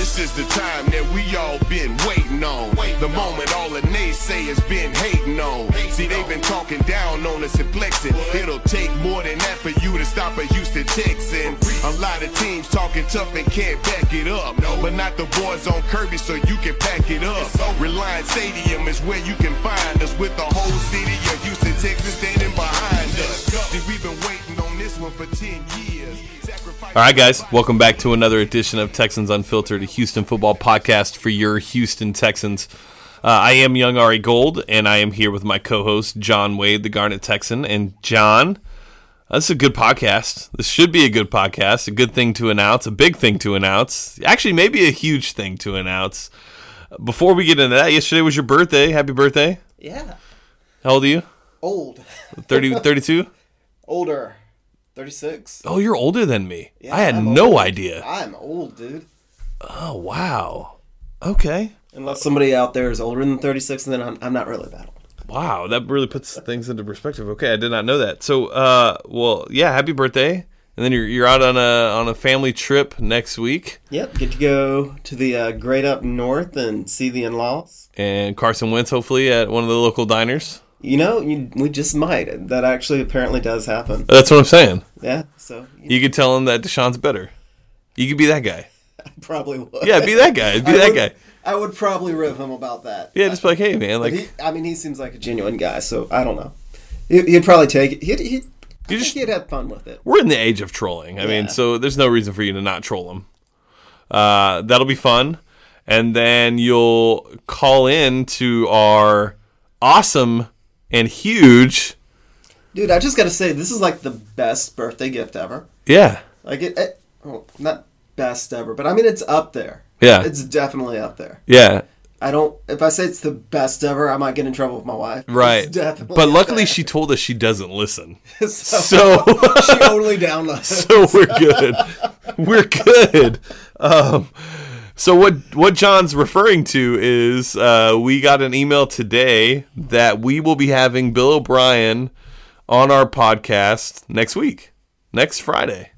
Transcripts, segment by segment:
This is the time that we all been waiting on. The moment all the naysayers been hating on. See, they've been talking down on us and flexing. It'll take more than that for you to stop a Houston Texan. A lot of teams talking tough and can't back it up. But not the boys on Kirby, so you can pack it up. Reliant Stadium is where you can find us with the whole city of Houston, Texas standing behind us. See, we've been waiting on this one for 10 years. All right, guys, welcome back to another edition of Texans Unfiltered, a Houston football podcast for your Houston Texans. Uh, I am Young Ari Gold, and I am here with my co-host John Wade, the Garnet Texan. And John, this is a good podcast. This should be a good podcast, a good thing to announce, a big thing to announce. Actually, maybe a huge thing to announce. Before we get into that, yesterday was your birthday. Happy birthday! Yeah. How old are you? Old. 30, 32? Older. 36. Oh, you're older than me. Yeah, I had I'm no old. idea. I'm old, dude. Oh, wow. Okay. Unless somebody out there is older than 36, and then I'm, I'm not really that old. Wow, that really puts things into perspective. Okay, I did not know that. So, uh, well, yeah, happy birthday. And then you're you're out on a on a family trip next week, Yep. Get to go to the uh, great up north and see the in-laws. and Carson Wentz hopefully at one of the local diners. You know, you, we just might. That actually apparently does happen. That's what I'm saying. Yeah. So you You could tell him that Deshaun's better. You could be that guy. I probably would. Yeah, be that guy. Be I that would- guy. I would probably rib him about that. Yeah, just be like, hey man, like He, I mean, he seems like a genuine guy, so I don't know. He, he'd probably take it. He'd, he'd, I just- he'd have fun with it. we're in the age of trolling. I mean, so there's no reason for you to not troll him. Uh, that'll be fun, and then you'll call in to our awesome and huge. Dude, I just gotta say, this is like the best birthday gift ever. Yeah, Like it, it well, not best ever, but I mean it's up there. Yeah. it's definitely up there. yeah, I don't. If I say it's the best ever, I might get in trouble with my wife. right. But luckily, she told us she doesn't listen, so, so she only downloaded. so we're good. We're good. Um, so what what John's referring to is uh, we got an email today that we will be having Bill O'Brien on our podcast next week, next Friday.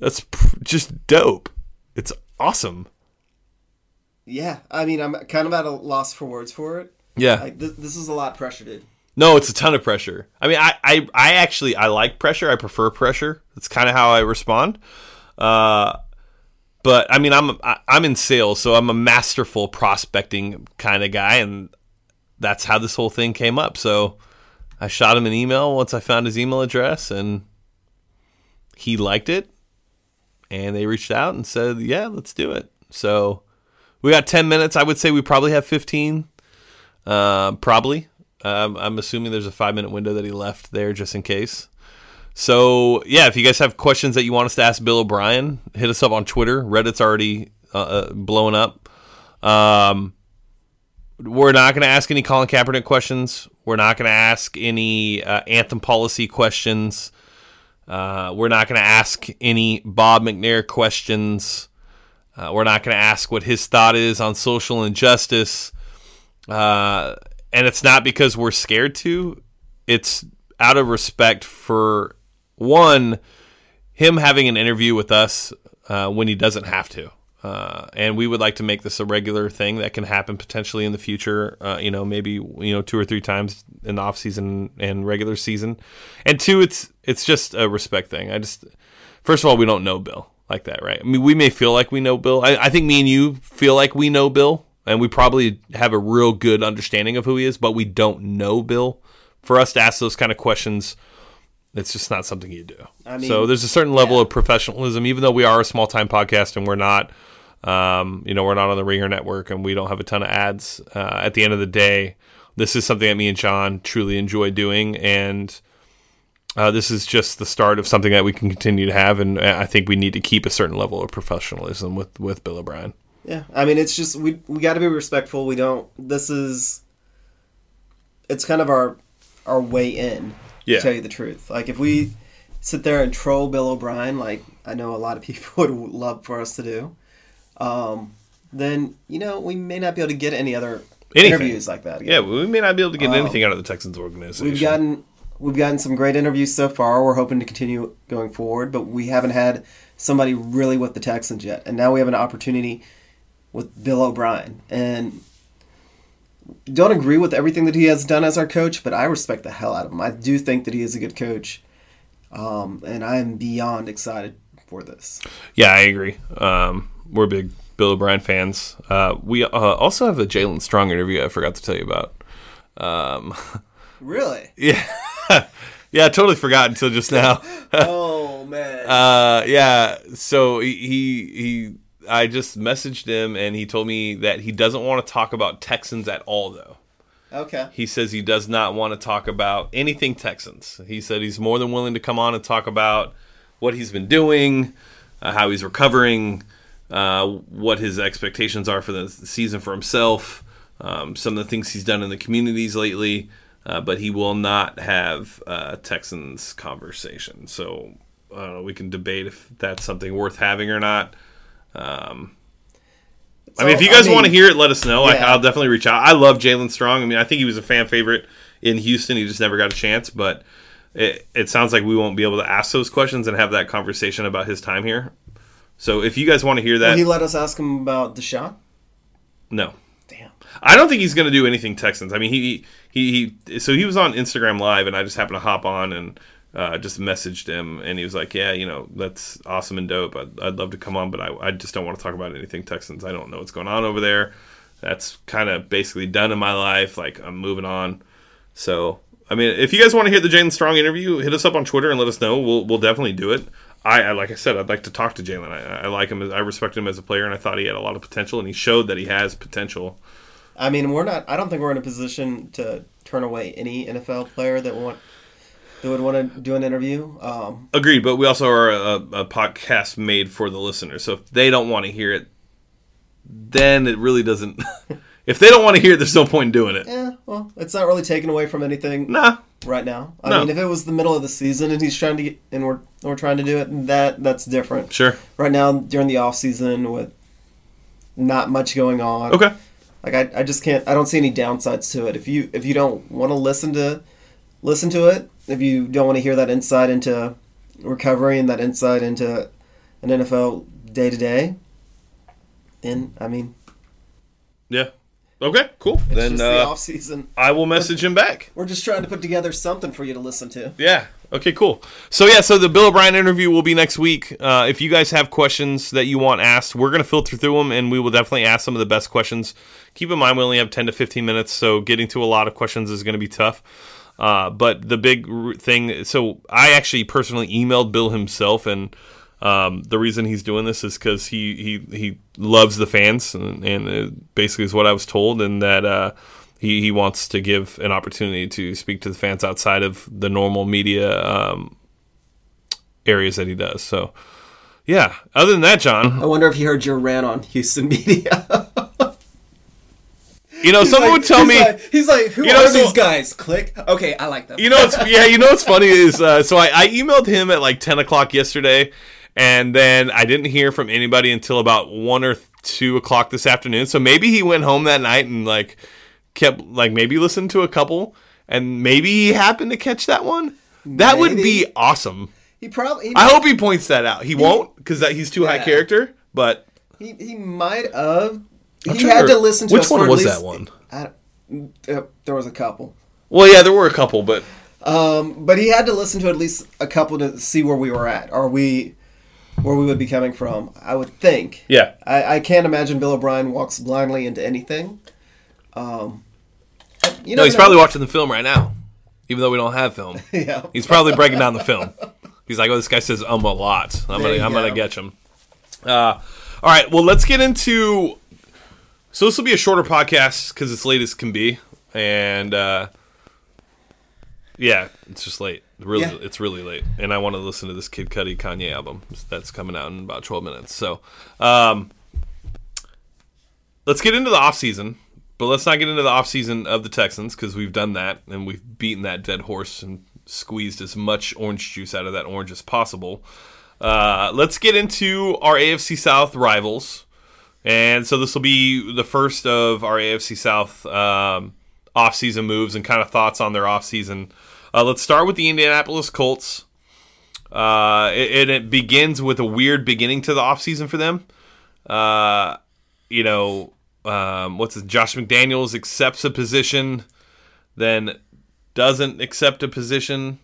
That's pr- just dope. It's awesome. Yeah, I mean, I'm kind of at a loss for words for it. Yeah. Like this, this is a lot of pressure, dude. No, it's a ton of pressure. I mean, I, I, I actually I like pressure. I prefer pressure. That's kind of how I respond. Uh, but I mean, I'm I'm in sales, so I'm a masterful prospecting kind of guy, and that's how this whole thing came up. So I shot him an email once I found his email address, and he liked it, and they reached out and said, "Yeah, let's do it." So we got 10 minutes. I would say we probably have 15. Uh, probably. Um, I'm assuming there's a five minute window that he left there just in case. So yeah, if you guys have questions that you want us to ask Bill O'Brien, hit us up on Twitter. Reddit's already uh, uh, blowing up. Um, we're not going to ask any Colin Kaepernick questions. We're not going to ask any uh, anthem policy questions. Uh, we're not going to ask any Bob McNair questions. Uh, we're not going to ask what his thought is on social injustice. Uh, and it's not because we're scared to. It's out of respect for one, him having an interview with us uh, when he doesn't have to. Uh, and we would like to make this a regular thing that can happen potentially in the future. Uh, you know, maybe you know two or three times in the off season and regular season. And two, it's it's just a respect thing. I just first of all, we don't know Bill like that, right? I mean, we may feel like we know Bill. I, I think me and you feel like we know Bill, and we probably have a real good understanding of who he is, but we don't know Bill. For us to ask those kind of questions, it's just not something you do. I mean, so there's a certain level of professionalism, even though we are a small time podcast and we're not, um, you know, we're not on the Ringer Network and we don't have a ton of ads. Uh, at the end of the day, this is something that me and John truly enjoy doing, and uh, this is just the start of something that we can continue to have. And I think we need to keep a certain level of professionalism with with Bill O'Brien. Yeah, I mean, it's just we we got to be respectful. We don't. This is. It's kind of our our way in. Yeah. To tell you the truth, like if we sit there and troll Bill O'Brien, like I know a lot of people would love for us to do, um, then you know we may not be able to get any other Anything. interviews like that. Yeah, we may not be able to get anything out of the Texans organization. we've gotten we've gotten some great interviews so far. We're hoping to continue going forward, but we haven't had somebody really with the Texans yet, and now we have an opportunity with Bill O'Brien. And don't agree with everything that he has done as our coach, but I respect the hell out of him. I do think that he is a good coach, um, and I am beyond excited for this. Yeah, I agree. Um, we're big Bill O'Brien fans. Uh, we uh, also have a Jalen Strong interview I forgot to tell you about. Um, Really? yeah, yeah, I totally forgot until just now. oh man. Uh, yeah. So he, he he I just messaged him and he told me that he doesn't want to talk about Texans at all though. okay. He says he does not want to talk about anything Texans. He said he's more than willing to come on and talk about what he's been doing, uh, how he's recovering, uh, what his expectations are for the season for himself, um, some of the things he's done in the communities lately. Uh, but he will not have uh, Texans conversation. So I don't know. We can debate if that's something worth having or not. Um, I mean, if you guys want to hear it, let us know. I, yeah. I'll definitely reach out. I love Jalen Strong. I mean, I think he was a fan favorite in Houston. He just never got a chance. But it, it sounds like we won't be able to ask those questions and have that conversation about his time here. So if you guys want to hear that, Will he let us ask him about Deshaun? no. Damn. I don't think he's going to do anything Texans. I mean, he, he he so he was on Instagram Live, and I just happened to hop on and uh, just messaged him, and he was like, "Yeah, you know, that's awesome and dope. I'd, I'd love to come on, but I, I just don't want to talk about anything Texans. I don't know what's going on over there. That's kind of basically done in my life. Like I'm moving on. So I mean, if you guys want to hear the Jalen Strong interview, hit us up on Twitter and let us know. We'll we'll definitely do it. I, I like I said, I'd like to talk to Jalen. I, I like him. I respect him as a player, and I thought he had a lot of potential, and he showed that he has potential. I mean, we're not. I don't think we're in a position to turn away any NFL player that want that would want to do an interview. Um, Agreed, but we also are a, a podcast made for the listener. So if they don't want to hear it, then it really doesn't. if they don't want to hear it, there's no point in doing it. yeah, well, it's not really taken away from anything Nah, right now. I No. mean, if it was the middle of the season and he's trying to get and we're we're trying to do it, that that's different. sure. Right now, during the off season with not much going on, Okay. Like I, I just can't. I don't see any downsides to it. If you if you don't want to listen to listen to it, if you don't want to hear that insight into recovery and that insight into an NFL day to day, then I mean, Yeah. Okay, cool. it's then the uh, off season. I will message him back. We're just trying to put together something for you to listen to. Yeah. Okay, cool. So yeah, so the Bill O'Brien interview will be next week. Uh, if you guys have questions that you want asked, we're gonna filter through them, and we will definitely ask some of the best questions. Keep in mind we only have ten to fifteen minutes, so getting to a lot of questions is gonna be tough. Uh, but the big thing, so I actually personally emailed Bill himself, and um, the reason he's doing this is because he, he he loves the fans, and, and basically is what I was told, and that uh, he he wants to give an opportunity to speak to the fans outside of the normal media um, areas that he does. So, yeah. Other than that, John, I wonder if he heard your rant on Houston media. you know, someone Like, would tell he's me. like, he's like, who You know, are so- these guys? Click. Okay, I like them. You know, what's, yeah, you know what's funny is uh, so I, I emailed him at like ten o'clock yesterday, and then I didn't hear from anybody until about one or two o'clock this afternoon. So maybe he went home that night and like kept like maybe listened to a couple, and maybe he happened to catch that one. That would be awesome. he probably. He I hope he points that out. He won't because that he's too high character. But He, he might have. I'm He had to listen to which one was least- that one? I, uh, there was a couple, Well, yeah, there were a couple, but um, but he had to listen to at least a couple to see where we were at. Are we where we would be coming from? I would think. yeah, I, I can't imagine Bill O'Brien walks blindly into anything. Um, you no, he's know. probably watching the film right now, even though we don't have film. yeah. He's probably breaking down the film. He's like, "Oh, this guy says um a lot. I'm There gonna, I'm gonna go. get him." Uh, all right. Well, let's get into. So this will be a shorter podcast because it's late as can be, and uh, yeah, it's just late. Really, Yeah. it's really late, and I want to listen to this Kid Cudi Kanye album that's coming out in about 12 minutes. So, um, let's get into the off season, but let's not get into the off season of the Texans because we've done that and we've beaten that dead horse and squeezed as much orange juice out of that orange as possible. Uh, let's get into our AFC South rivals, and so this will be the first of our AFC South um, off-season moves and kind of thoughts on their off-season. Uh, let's start with the Indianapolis Colts. Uh, it, and it begins with a weird beginning to the offseason for them. Uh, you know, um, what's it? Josh McDaniels accepts a position, then doesn't accept a position.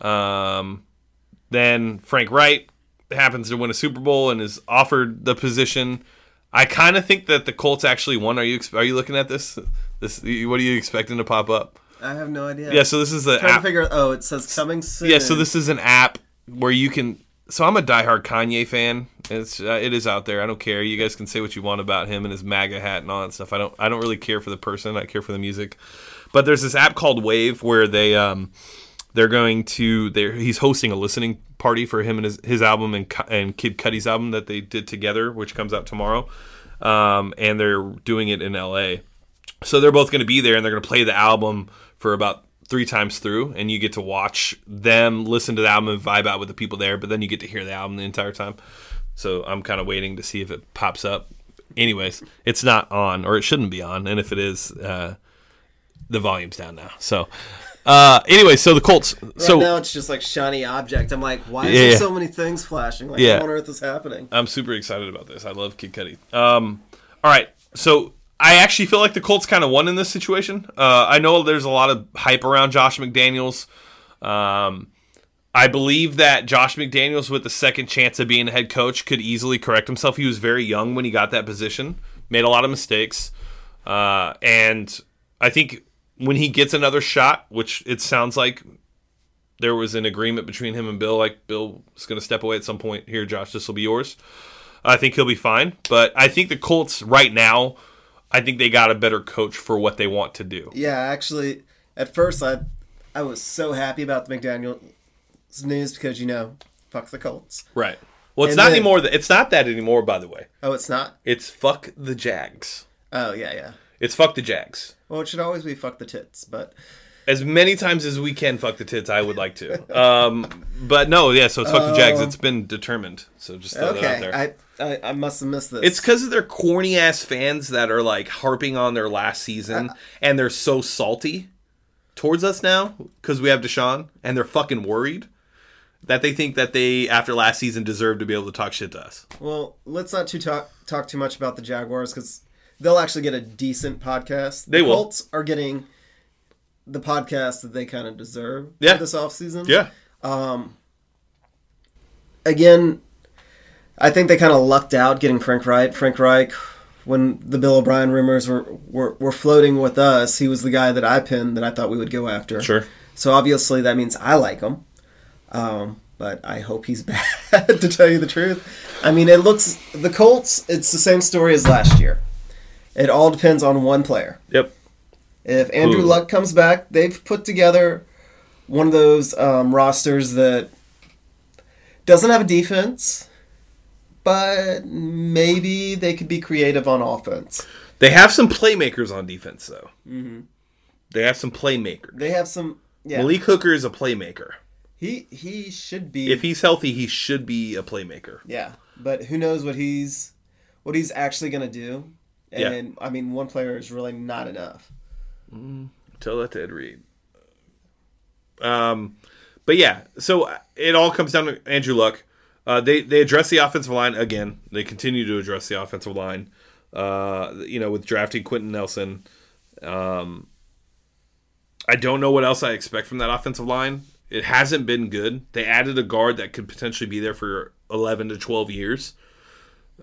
Um, then Frank Reich happens to win a Super Bowl and is offered the position. I kind of think that the Colts actually won. Are you are you looking at this? This what are you expecting to pop up? I have no idea. Yeah, so this is the trying app- to figure. Oh, it says coming soon. yeah, so this is an app where you can. So I'm a diehard Kanye fan. It's uh, it is out there. I don't care. You guys can say what you want about him and his MAGA hat and all that stuff. I don't I don't really care for the person. I care for the music. But there's this app called Wave where they um they're going to they he's hosting a listening party for him and his, his album and and Kid Cudi's album that they did together, which comes out tomorrow. Um, and they're doing it in L.A. So they're both going to be there and they're going to play the album for about three times through, and you get to watch them listen to the album and vibe out with the people there. But then you get to hear the album the entire time. So I'm kind of waiting to see if it pops up. Anyways, it's not on, or it shouldn't be on, and if it is, uh, the volume's down now. So, uh, anyway, so the Colts. Right so now it's just like shiny object. I'm like, why is Yeah, there so many things flashing? Like, Yeah. what on earth is happening? I'm super excited about this. I love Kid Cudi. Um, all right, so I actually feel like the Colts kind of won in this situation. Uh, I know there's a lot of hype around Josh McDaniels. Um, I believe that Josh McDaniels, with the second chance of being a head coach, could easily correct himself. He was very young when he got that position, made a lot of mistakes, uh, and I think when he gets another shot, which it sounds like there was an agreement between him and Bill, like Bill is going to step away at some point. Here, Josh, this will be yours. I think he'll be fine, but I think the Colts right now, I think they got a better coach for what they want to do. Yeah, actually, at first I, I was so happy about the McDaniel's news because you know, fuck the Colts. Right. Well, it's And not then- anymore. th- It's not that anymore. By the way, Oh, it's not. it's fuck the Jags. Oh yeah, yeah. It's fuck the Jags. Well, it should always be fuck the tits, but As many times as we can fuck the tits, I would like to. Um, but no, yeah. So it's fuck the Jags. It's been determined. So just throw that out okay. there. I, I I must have missed this. It's because of their corny ass fans that are like harping on their last season, and they're so salty towards us now because we have Deshaun, and they're fucking worried that they think that they after last season deserve to be able to talk shit to us. well. Let's not too talk talk too much about the Jaguars because they'll actually get a decent podcast. They the will. Colts are getting the podcast that they kind of deserve Yeah. for this offseason. Yeah, again, I think they kind of lucked out getting Frank Reich. Frank Reich, when the Bill O'Brien rumors were, were, were floating with us, he was the guy that I pinned that I thought we would go after. sure. So obviously that means I like him. Um, but I hope he's bad, to tell you the truth. I mean, it looks, the Colts, it's the same story as last year. It all depends on one player. Yep. If Andrew Who? Luck comes back, they've put together one of those um, rosters that doesn't have a defense, but maybe they could be creative on offense. They have some playmakers on defense though. Mm-hmm. They have some playmakers. They have some. Yeah, Malik Hooker is a playmaker. he he should be. If he's healthy, he should be a playmaker. yeah, but who knows what he's what he's actually gonna do? Yeah. And I mean, one player is really not enough. Tell that to Ed Reed. Um, but yeah, so it all comes down to Andrew Luck. Uh, they they address the offensive line again. They continue to address the offensive line. Uh, you know, with drafting Quenton Nelson. Um, I don't know what else I expect from that offensive line. It hasn't been good. They added a guard that could potentially be there for eleven to twelve years.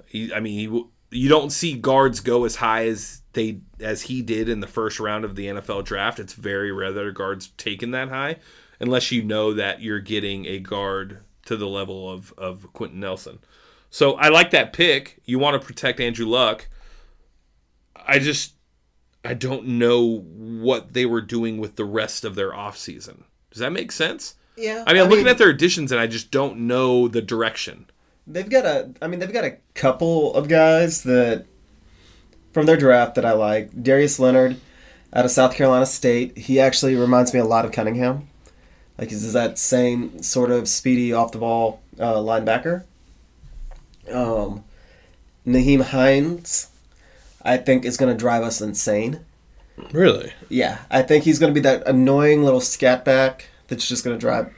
He, I mean, he, w- you don't see guards go as high as they as he did in the first round of the NFL draft. It's very rare that a guard's taken that high, unless you know that you're getting a guard to the level of of Quenton Nelson. So I like that pick. You want to protect Andrew Luck. I just I don't know what they were doing with the rest of their offseason. Does that make sense? Yeah, I mean, I'm looking at their additions and I just don't know the direction. They've got a. I mean, they've got a couple of guys that from their draft that I like. Darius Leonard out of South Carolina State. He actually reminds me a lot of Cunningham. Like he's that same sort of speedy off the ball uh, linebacker. Um, Nyheim Hines, I think is going to drive us insane. Really? Yeah, I think he's going to be that annoying little scat back that's just going to drive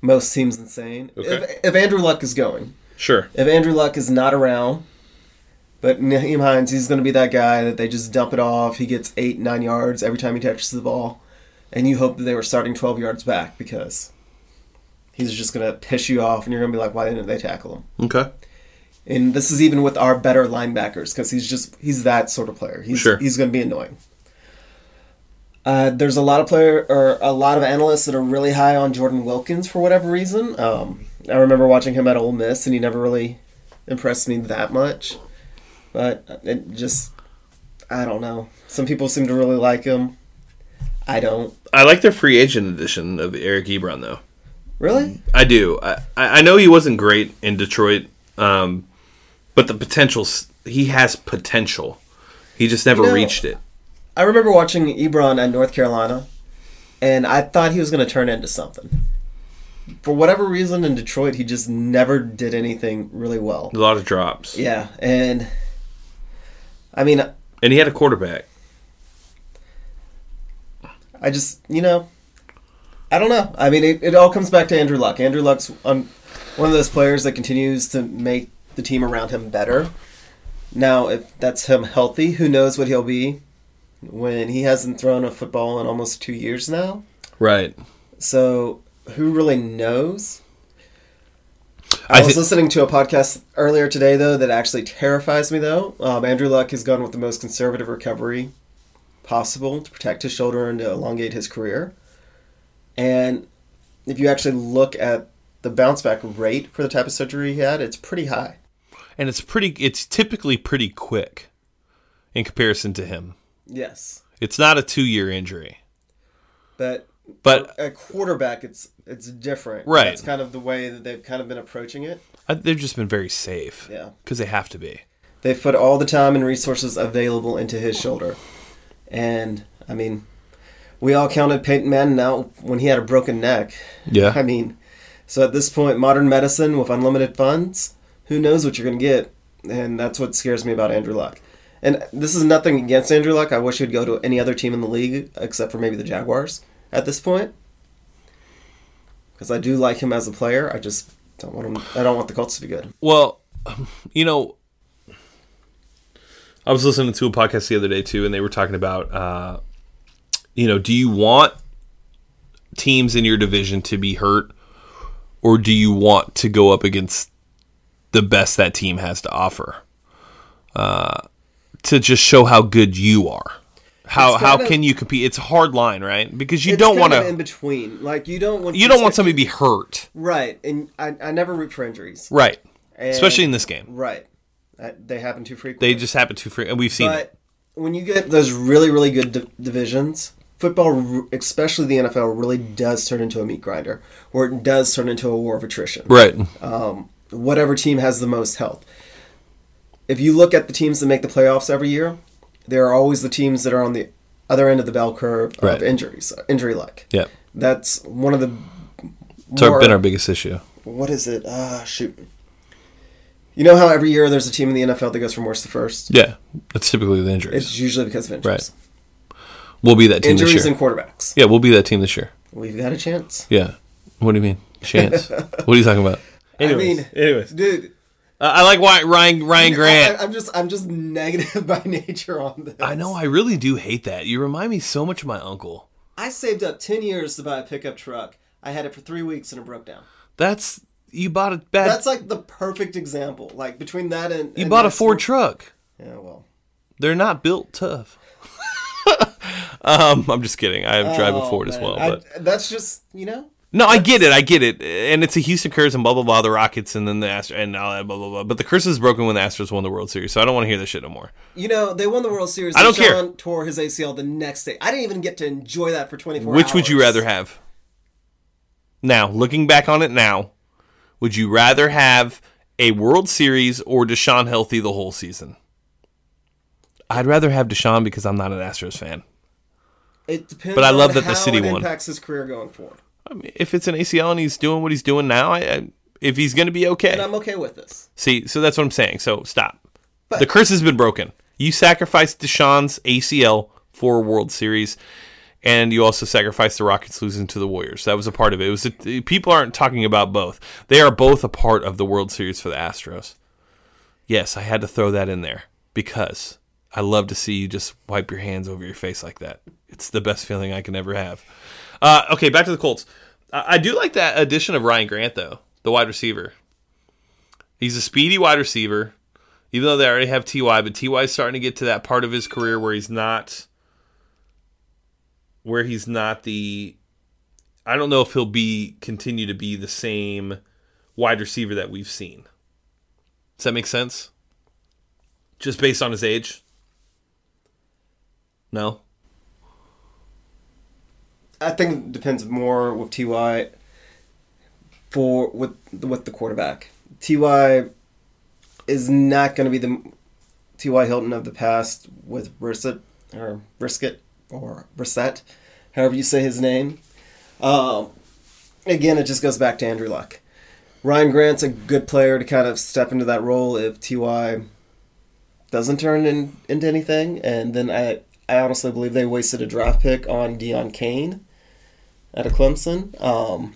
most teams insane. Okay. If, if Andrew Luck is going, Sure. if Andrew Luck is not around, but Nyheim Hines, he's going to be that guy that they just dump it off. He gets eight, nine yards every time he touches the ball, and you hope that they were starting 12 yards back because he's just going to piss you off, and you're going to be like, why didn't they tackle him? Okay. And this is even with our better linebackers because he's just he's that sort of player. He's Sure. he's going to be annoying. Uh, there's a lot of player or a lot of analysts that are really high on Jordan Wilkins for whatever reason. Um, I remember watching him at Ole Miss, and he never really impressed me that much. But it just, I don't know. Some people seem to really like him. I don't. I like the free agent edition of Eric Ebron though. Really? I do. I, I know he wasn't great in Detroit, um, but the potential he has potential. He just never You know- reached it. I remember watching Ebron at North Carolina, and I thought he was going to turn into something. For whatever reason, in Detroit, he just never did anything really well. A lot of drops. Yeah, and I mean, And he had a quarterback. I just you know, I don't know. I mean, it, it all comes back to Andrew Luck. Andrew Luck's um, one of those players that continues to make the team around him better. Now, if that's him healthy, who knows what he'll be when he hasn't thrown a football in almost two years now. Right. So who really knows? I, I was listening to a podcast earlier today, though, that actually terrifies me. Though um, Andrew Luck has gone with the most conservative recovery possible to protect his shoulder and to elongate his career. And if you actually look at the bounce back rate for the type of surgery he had, it's pretty high. And it's pretty. It's typically pretty quick in comparison to him. Yes, It's not a two-year injury, but but a quarterback, it's it's different. Right. That's kind of the way that they've kind of been approaching it. I, they've just been very safe. Yeah. Because they have to be. They've put all the time and resources available into his shoulder. And, I mean, we all counted Peyton Manning out when he had a broken neck. Yeah. I mean, so at this point, modern medicine with unlimited funds, who knows what you're going to get? And that's what scares me about Andrew Luck. And this is nothing against Andrew Luck. I wish he'd go to any other team in the league except for maybe the Jaguars at this point. Because I do like him as a player. I just don't want him. I don't want the Colts to be good. Well, you know, I was listening to a podcast the other day too, and they were talking about, uh, you know, do you want teams in your division to be hurt, or do you want to go up against the best that team has to offer, uh, to just show how good you are? How how of- can you compete? It's a hard line, right? Because you don't want of in to. between. Like you don't want You don't want somebody to be hurt, right, and I, I never root for injuries. right? And- Especially in this game, Right, they happen too frequently. they just happen to, free, and we've seen it. When you get those really really good di- divisions, football, especially the NFL, really does turn into a meat grinder, or it does turn into a war of attrition. Right. Um, whatever team has the most health. If you look at the teams that make the playoffs every year, there are always the teams that are on the other end of the bell curve Right. of injuries, injury luck. Yeah. That's one of the. It's more- been our biggest issue. what is it? Ah, shoot. You know how every year there's a team in the NFL that goes from worst to first? Yeah, that's typically the injuries. It's usually because of injuries. we'll be that team this Injuries year. and quarterbacks. yeah, we'll be that team this year. We've got a chance. Yeah. What do you mean? Chance. what are you talking about? Anyways, I mean, anyways, dude. Uh, I like Wy- Ryan Ryan Grant. I, am just, I'm just negative by nature on this. I know. I really do hate that. You remind me so much of my uncle. I saved up ten years to buy a pickup truck. I had it for three weeks and it broke down. That's you bought a bad. That's like the perfect example. Like between that and you and bought a Ford week- truck. Yeah, well, They're not built tough. um, I'm just kidding. I have drive a Oh, Ford as man. well, I- but that's just you know. No, I get it. I get it. And it's a Houston curse and blah blah blah. The Rockets and then the Astros and all that blah blah blah. But the curse is broken when the Astros won the World Series. So I don't want to hear this shit no more. You know, they won the World Series. I don't care. Tore his ACL the next day. I didn't even get to enjoy that for 24 Which would you rather have? Now, looking back on it now, would you rather have a World Series or Deshaun healthy the whole season? I'd rather have Deshaun because I'm not an Astros fan. It depends. But I love on that the city it won. Impacts his career going forward, I mean, if it's an ACL and he's doing what he's doing now, I, I if he's going to be okay. and I'm okay with this. See, so that's what I'm saying. So stop. But- the curse has been broken. You sacrificed Deshaun's ACL for a World Series, and you also sacrificed the Rockets losing to the Warriors. That was a part of it. It was a, people aren't talking about both. They are both a part of the World Series for the Astros. Yes, I had to throw that in there because I love to see you just wipe your hands over your face like that. It's the best feeling I can ever have. Uh, okay, back to the Colts. I, do like that addition of Ryan Grant though, the wide receiver. He's a speedy wide receiver, even though they already have Ty. But Ty is starting to get to that part of his career where he's not, where he's not the. I don't know if he'll be continue to be the same wide receiver that we've seen. Does that make sense? Just based on his age? No. I think it depends more with Ty for with with the quarterback. Ty is not going to be the Ty Hilton of the past with Brissett or Brisket or Brissett, however you say his name. Um, again, it just goes back to Andrew Luck. Ryan Grant's a good player to kind of step into that role if Ty doesn't turn in, into anything, and then I I honestly believe they wasted a draft pick on Deon Cain out of Clemson. Um,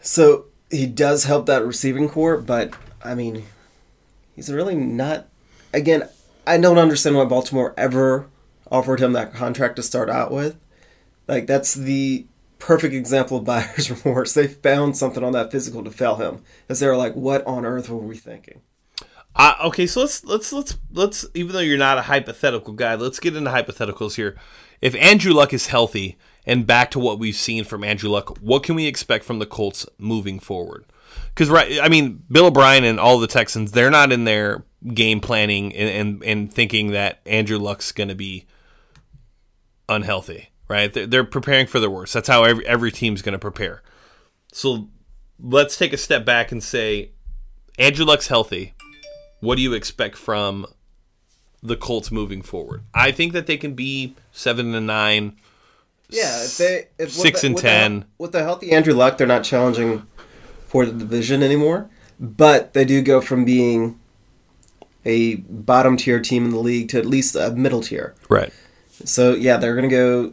so he does help that receiving corps, but I mean, he's really not. Again, I don't understand why Baltimore ever offered him that contract to start out with. Like that's the perfect example of buyer's remorse. They found something on that physical to fail him, as they were like, "What on earth were we thinking?" Uh, okay, so let's let's let's let's even though you're not a hypothetical guy, let's get into hypotheticals here. If Andrew Luck is healthy and back to what we've seen from Andrew Luck, what can we expect from the Colts moving forward? Because right, I mean, Bill O'Brien and all the Texans, they're not in their game planning and and, and thinking that Andrew Luck's going to be unhealthy, right? They're, they're preparing for the worst. That's how every every team's going to prepare. So let's take a step back and say Andrew Luck's healthy. What do you expect from the Colts moving forward? I think that they can be seven and nine. Yeah, if they if with Six the- and with the- 10. with the healthy Andrew Luck, they're not challenging for the division anymore, but they do go from being a bottom tier team in the league to at least a middle tier. Right. So yeah, they're gonna go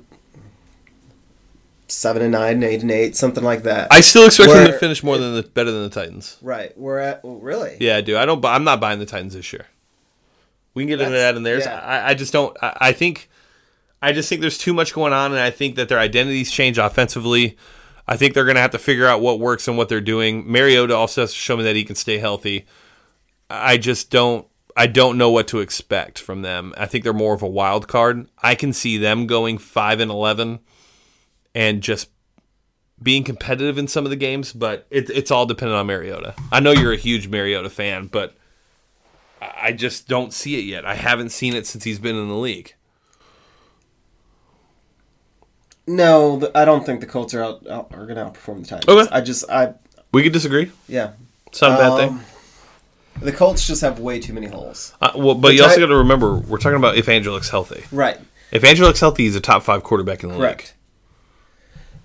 seven and nine, eight and eight, something like that. I still expect them to finish more than the better than the Titans. right, we're at well, really. Yeah, I do. I don't. I'm not buying the Titans this year. We can get into that in theirs. yeah. I, I just don't. I, I think. I just think there's too much going on, and I think that their identities change offensively. I think they're going to have to figure out what works and what they're doing. Mariota also has to show me that he can stay healthy. I just don't. I don't know what to expect from them. I think they're more of a wild card. I can see them going five and eleven, and just being competitive in some of the games, but it, it's all dependent on Mariota. I know you're a huge Mariota fan, but I just don't see it yet. I haven't seen it since he's been in the league. No, I don't think the Colts are out, out are gonna outperform the Titans. Okay. I just I We could disagree. yeah. It's not a bad Um, thing. The Colts just have way too many holes. Uh, well, but the you also got to remember we're talking about if Andrew looks healthy. Right. If Andrew looks healthy, he's a top five quarterback in the league. Correct.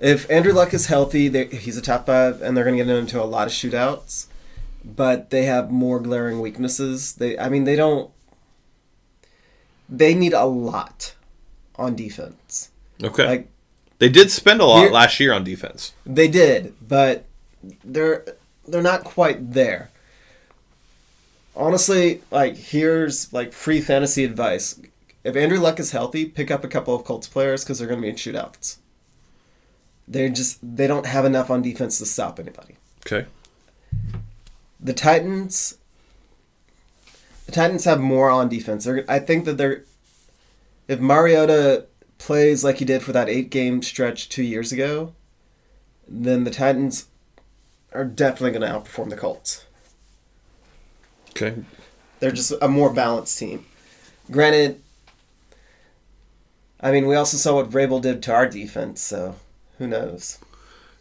If Andrew Luck is healthy, he's a top five, and they're going to get into a lot of shootouts. But they have more glaring weaknesses. They, I mean, they don't. They need a lot on defense. Okay. Like they did spend a lot last year on defense. they did, but they're they're not quite there. Honestly, like here's like free fantasy advice. If Andrew Luck is healthy, pick up a couple of Colts players because they're going to be in shootouts. They just they don't have enough on defense to stop anybody. Okay. The Titans. The Titans have more on defense. They're, I think that they're. If Mariota plays like he did for that eight game stretch two years ago, then the Titans are definitely going to outperform the Colts. Okay. They're just a more balanced team. Granted, I mean, we also saw what Vrabel did to our defense, so who knows?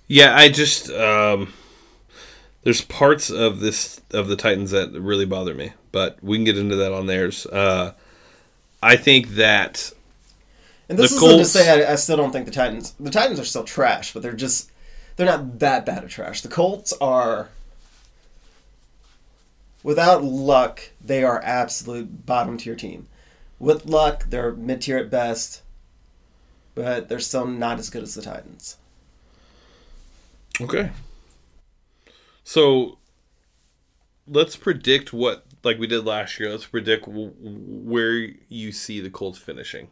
Yeah, I just um, there's parts of this of the Titans that really bother me, but we can get into that on theirs. Uh, I think that And this The isn't to say I, I still don't think the Titans. The Titans are still trash, but they're just they're not that bad of trash. The Colts are, without luck, they are absolute bottom tier team. With luck, they're mid tier at best, but they're still not as good as the Titans. Okay. So let's predict what, like we did last year. Let's predict w- where you see the Colts finishing,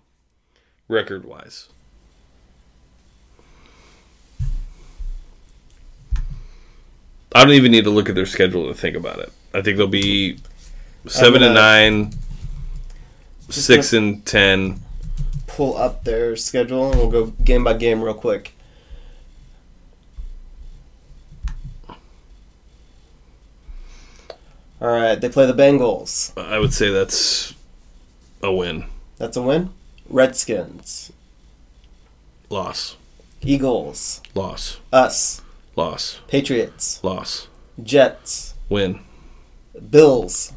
record wise. I don't even need to look at their schedule to think about it. I think they'll be seven and gonna- nine, six and ten. Pull up their schedule and we'll go game by game real quick. All right, they play the Bengals. I would say that's a win. That's a win. Redskins, Loss. Eagles, Loss. us, Loss. Patriots, Loss. Jets, Win. Bills.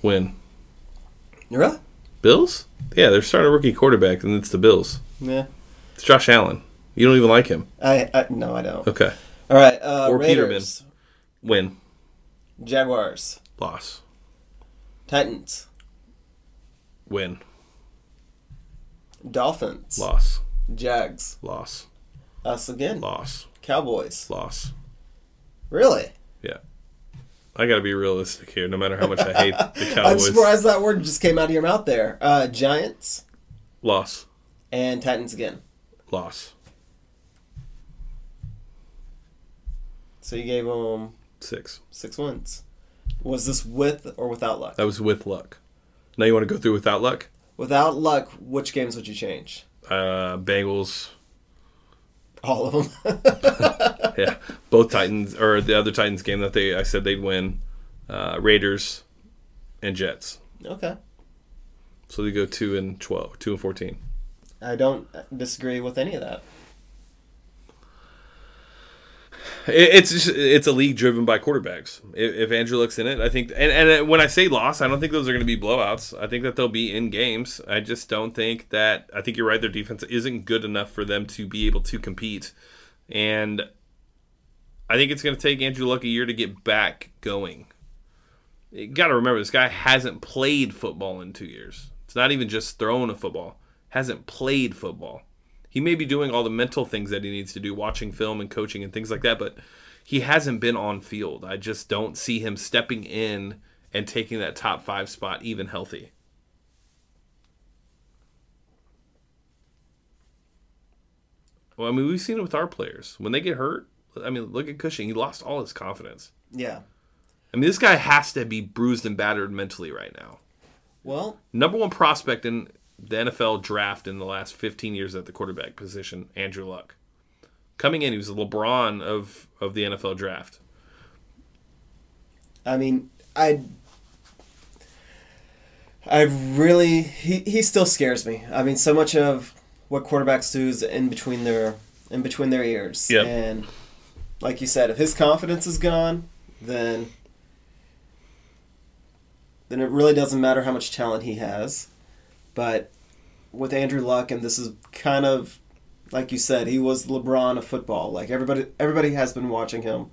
Win. Really? Bills? Yeah, they're starting a rookie quarterback, and it's the Bills. Yeah. It's Josh Allen. You don't even like him. I, I no, I don't. Okay. All right, uh, Or Raiders, Win. Jaguars, Loss. Titans, Win. Dolphins, Loss. Jags, Loss. us again, Loss. Cowboys. Loss. Really? I gotta be realistic here, no matter how much I hate the Cowboys. I'm Cowboys. surprised that word just came out of your mouth there. Uh, Giants Loss. and Titans again. Loss. So you gave them Six. six wins. Was this with or without luck? That was with luck. Now you want to go through without luck? Without luck, which games would you change? Uh, Bengals. All of them. Yeah. Both Titans, or the other Titans game that they I said they'd win. Uh, Raiders and Jets. okay. So they go two and twelve, two and fourteen. I don't disagree with any of that. It- It's just, it's a league driven by quarterbacks. If, if Andrew Luck's in it, I think, and, and uh, when I say loss, I don't think those are going to be blowouts. I think that they'll be in games. I just don't think that. I think you're right. Their defense isn't good enough for them to be able to compete, and I think it's going to take Andrew Luck a year to get back going. You got to remember, this guy hasn't played football in two years. It's not even just throwing a football. Hasn't played football. He may be doing all the mental things that he needs to do, watching film and coaching and things like that, but he hasn't been on field. I just don't see him stepping in and taking that top five spot even healthy. Well, I mean, we've seen it with our players. When they get hurt, I mean, look at Cushing. He lost all his confidence. Yeah. I mean, this guy has to be bruised and battered mentally right now. Well, Number one prospect in the NFL draft in the last 15 years at the quarterback position, Andrew Luck. Coming in, he was the LeBron of, of the NFL draft. I mean, I I really he he still scares me. I mean, so much of what quarterbacks do is in between their in between their ears. Yep. And like you said, if his confidence is gone, then then it really doesn't matter how much talent he has. But with Andrew Luck, and this is kind of like you said, he was LeBron of football. Like everybody, everybody has been watching him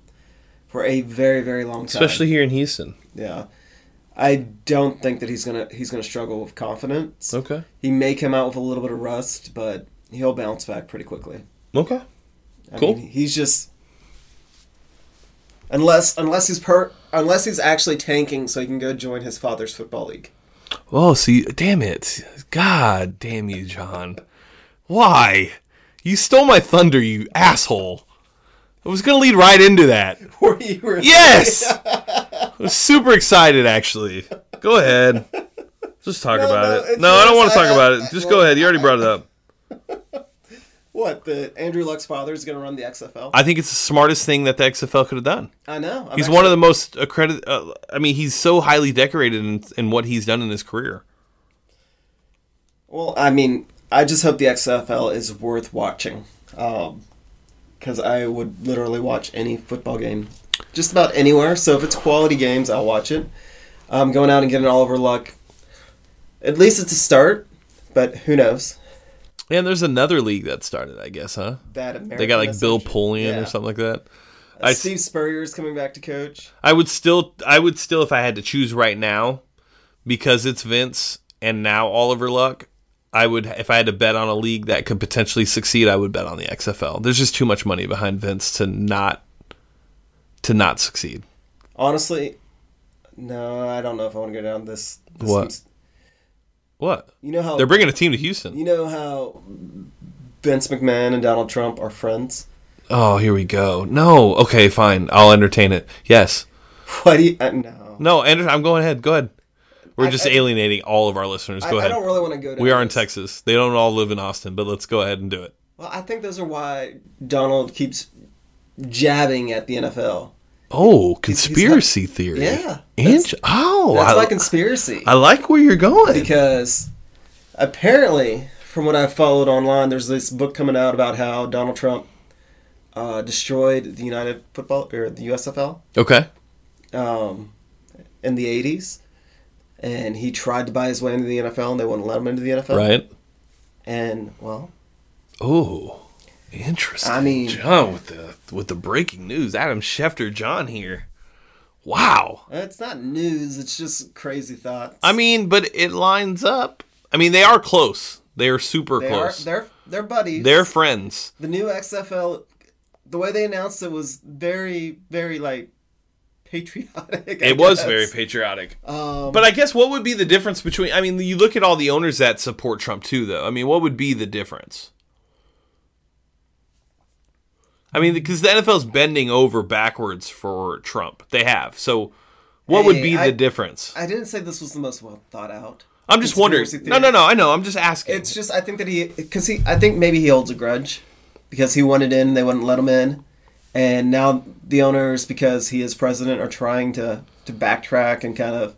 for a very, very long time. Especially here in Houston. Yeah. I don't think that he's gonna he's gonna struggle with confidence. Okay. He may come out with a little bit of rust, but he'll bounce back pretty quickly. Okay. I Cool. mean, he's just unless unless he's per unless he's actually tanking so he can go join his father's football league. Oh, see, damn it. God damn you, John. Why? You stole my thunder, you asshole. I was going to lead right into that. Were you really? Yes! I was super excited, actually. Go ahead. Just talk No, about no, it. No, I don't want to talk about it. Just go ahead. You already brought it up. What? The Andrew Luck's father is going to run the XFL? I think it's the smartest thing that the XFL could have done. I know. I'm He's actually- one of the most accredited. Uh, I mean, he's so highly decorated in, in what he's done in his career. Well, I mean, I just hope the XFL is worth watching. Because I would literally watch any football game just about anywhere. So if it's quality games, I'll watch it. I'm um, going out and getting Oliver Luck. At least it's a start, but who knows? And there's another league that started, I guess, huh? That American They got like Bill Polian Yeah. or something like that. Uh, I- Steve Spurrier is coming back to coach. I would still, I would still, if I had to choose right now, because it's Vince and now Oliver Luck, I would if I had to bet on a league that could potentially succeed, I would bet on the XFL. There's just too much money behind Vince to not to not succeed. Honestly, no, I don't know if I want to go down this. this What? What? You know how They're bringing a team to Houston. you know how Vince McMahon and Donald Trump are friends. Oh, here we go. No. Okay, fine. I'll entertain it. Yes. Why do you? Uh, no, No, Andrew, I'm going ahead. Go ahead. We're I- just I- alienating all of our listeners. Go I ahead. I don't really want to go we are in. Texas. They don't all live in Austin, but let's go ahead and do it. Well, I think those are why Donald keeps jabbing at the NFL. Oh, conspiracy theory. Yeah, that's- oh, That's I, my conspiracy. I like where you're going. because apparently, from what I've followed online, there's this book coming out about how Donald Trump uh, destroyed the United Football or the USFL okay. um, in the '80s, and he tried to buy his way into the NFL, and they wouldn't let him into the NFL. Right. And well, Oh, interesting. I mean- John with the with the breaking news. Adam Schefter, John here. Wow. it's not news; it's just crazy thoughts. I mean, but it lines up. I mean, they are close. They are super they are close. they're they're buddies. They're friends. the new XFL. The way they announced it was very, very like patriotic. I It was very patriotic. Um, But I guess what would be the difference between? I mean, you look at all the owners that support Trump too, though. I mean, what would be the difference? I mean, because the NFL's bending over backwards for Trump. They have. So, what would be I- the difference? I didn't say this was the most well thought out. I'm just wondering. conspiracy No, no, no. I know. I'm just asking. It's just I think that he because he I think maybe he holds a grudge because he wanted in they wouldn't let him in, and now the owners because he is president are trying to to backtrack and kind of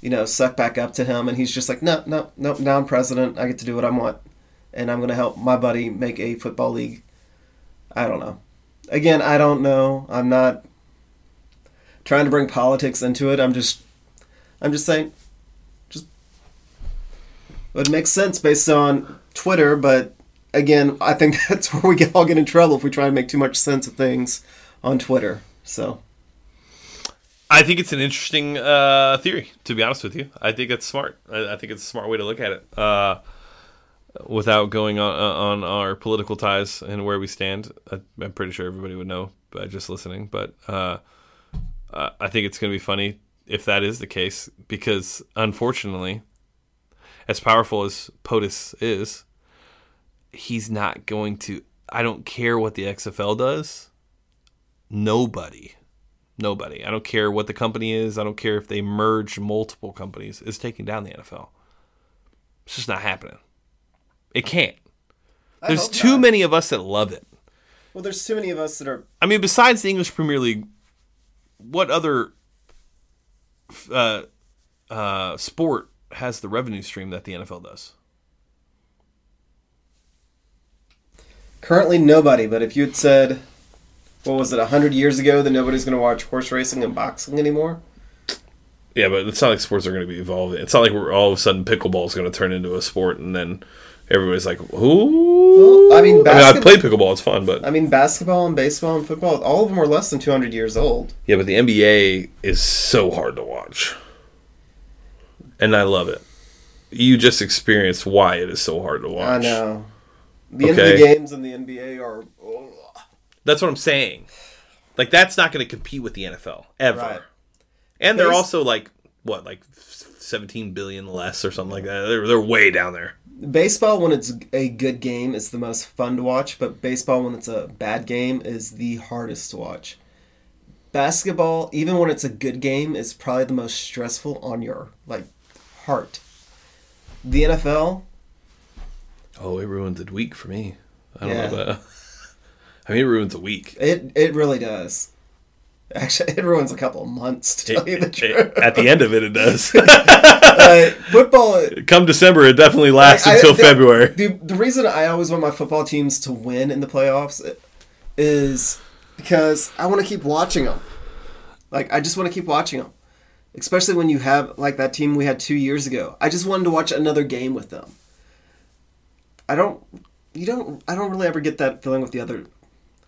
you know suck back up to him, and he's just like no no no now I'm president I get to do what I want, and I'm gonna help my buddy make a football league. I don't know. Again, I don't know. I'm not trying to bring politics into it. I'm just I'm just saying just it makes sense based on Twitter, but again, I think that's where we all get in trouble if we try and make too much sense of things on Twitter. So I think it's an interesting uh, theory. To be honest with you, I think it's smart. I, I think it's a smart way to look at it. Uh, without going on on our political ties and where we stand, I, I'm pretty sure everybody would know by just listening. But uh, I think it's going to be funny if that is the case, because unfortunately, as powerful as POTUS is, he's not going to. I don't care what the XFL does. Nobody Nobody. I don't care what the company is. I don't care if they merge multiple companies. Is taking down the NFL. It's just not happening. It can't. I There's hope too not. many of us that love it. Well, there's too many of us that are. I mean, besides the English Premier League, what other uh, uh, sport has the revenue stream that the NFL does? Currently, nobody. But if you had said, what was it, hundred years ago, that nobody's going to watch horse racing and boxing anymore, Yeah, but it's not like sports are going to be evolving. It's not like we're all of a sudden pickleball is going to turn into a sport, and then everybody's like, "Who?" Well, I mean, I mean, I played pickleball. It's fun, but I mean, basketball and baseball and football, all of them are less than 200 years old. Yeah, but the NBA is so hard to watch. And I love it. You just experienced why it is so hard to watch. I know. The end of Okay. the games in the NBA are. oh, That's what I'm saying. Like that's not going to compete with the NFL ever. Right. And they're also like what, like 17 billion less or something like that. They're they're way down there. Baseball, when it's a good game, is the most fun to watch, but baseball, when it's a bad game, is the hardest to watch. Basketball, even when it's a good game, is probably the most stressful on your like heart. The NFL, Oh, it ruins a week for me. I don't Yeah. know about. I mean, it ruins a week. it it really does. Actually, it ruins a couple of months to tell you the It- truth. it- at the end of it, it does. Uh, football, Come December, it definitely lasts I- until the- February. The, the reason I always want my football teams to win in the playoffs is because I want to keep watching them. Like I just want to keep watching them, especially when you have like that team we had two years ago. I just wanted to watch another game with them. I don't, you don't, I don't really ever get that feeling with the other,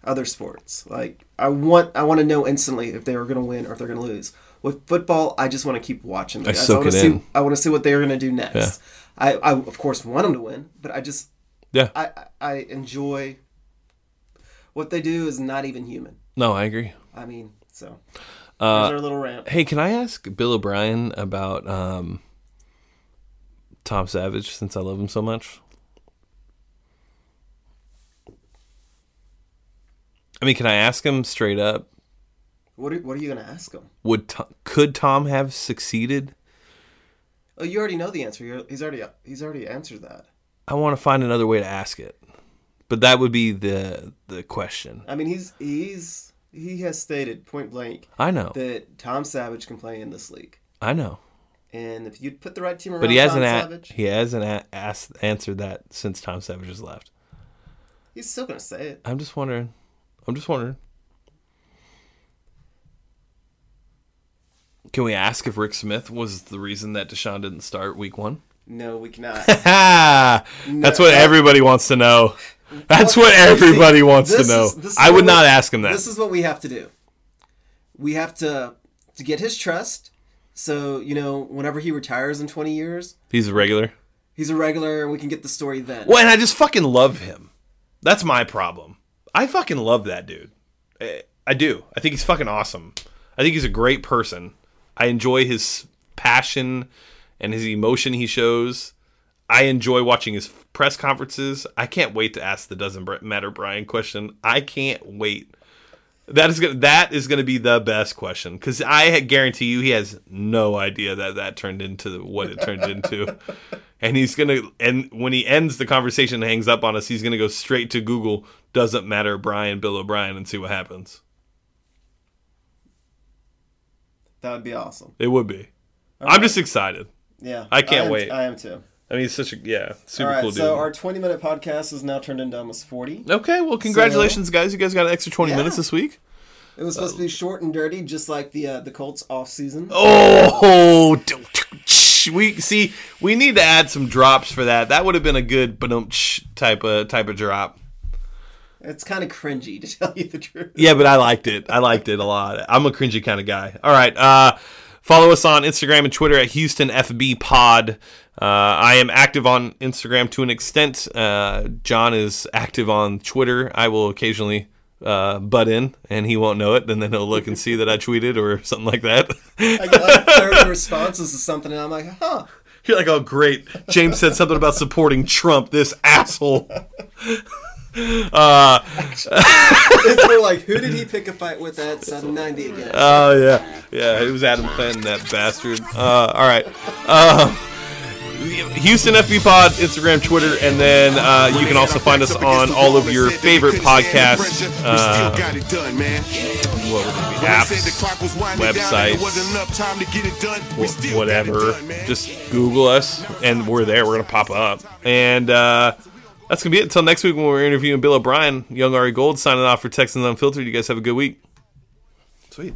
other sports. Like I want, I want to know instantly if they are going to win or if they're going to lose. With football, I just want to keep watching. I soak want it to see. in. I want to see what they're going to do next. Yeah. I, I of course want them to win, but I just Yeah. I I- I enjoy what they do is not even human. No, I agree. I mean, so Uh, there's our little rant. Hey, can I ask Bill O'Brien about um, Tom Savage since I love him so much? I mean, can I ask him straight up? What are, what are you going to ask him? Would Tom, could Tom have succeeded? Oh, you already know the answer. You're, he's already he's already answered that. I want to find another way to ask it, but that would be the the question. I mean, he's he's he has stated point blank I know, that Tom Savage can play in this league, I know, and if you put the right team around but he hasn't a- Savage, he hasn't a- asked answered that since Tom Savage has left. he's still going to say it. I'm just wondering. I'm just wondering. Can we ask if Rick Smith was the reason that Deshaun didn't start week one? No, we cannot. Ha! That's what that- everybody wants to know. That's what everybody wants to know. is- is I would not ask him that. This is what we have to do. We have to to get his trust. So you know, whenever he retires in twenty years, He's a regular. he's a regular, and we can get the story then. Well, and I just fucking love him. That's my problem. I fucking love that dude. I- I do. I think he's fucking awesome. I think he's a great person. I enjoy his passion and his emotion he shows. I enjoy watching his press conferences. I can't wait to ask the doesn't matter Brian question. I can't wait. That is gonna that is gonna be the best question because I guarantee you he has no idea that that turned into what it turned into, and he's gonna and when he ends the conversation and hangs up on us, he's gonna go straight to Google doesn't matter Brian Bill O'Brien and see what happens. that would be awesome. It would be. I'm just excited. Yeah, I can't am- wait. I am too. I mean, it's such a yeah, super All right, cool dude. so our twenty-minute podcast is now turned into almost forty. okay, well, congratulations, guys! You guys got an extra 20 Yeah. minutes this week. It was supposed to be short and dirty, just like the uh, the Colts off season. Oh, we see. We need to add some drops for that. That would have been a good type of type of drop. It's kind of cringy to tell you the truth. Yeah, but I liked it. I liked it a lot. I'm a cringy kind of guy. All right. Uh, follow us on Instagram and Twitter at Houston FB Pod. Uh, I am active on Instagram to an extent. Uh, John is active on Twitter. I will occasionally uh, butt in, and he won't know it. And then he'll look and see that I tweeted or something like that. I get like thirty responses to something, and I'm like, huh. You're like, oh, great. James said something about supporting Trump. This asshole. Uh, It's more like, who did he pick a fight with at 790 again? Oh yeah, yeah. It was Adam Clanton, that bastard. Uh, all right. Uh, Houston FB Pod, Instagram, Twitter, and then uh, you can also find us on all of your favorite podcast uh, what would it be? apps, websites, whatever. Just Google us, and we're there. We're gonna pop up, and uh, that's gonna be it until next week when we're interviewing Bill O'Brien, Young Ari Gold, signing off for Texans Unfiltered. You guys have a good week. Sweet.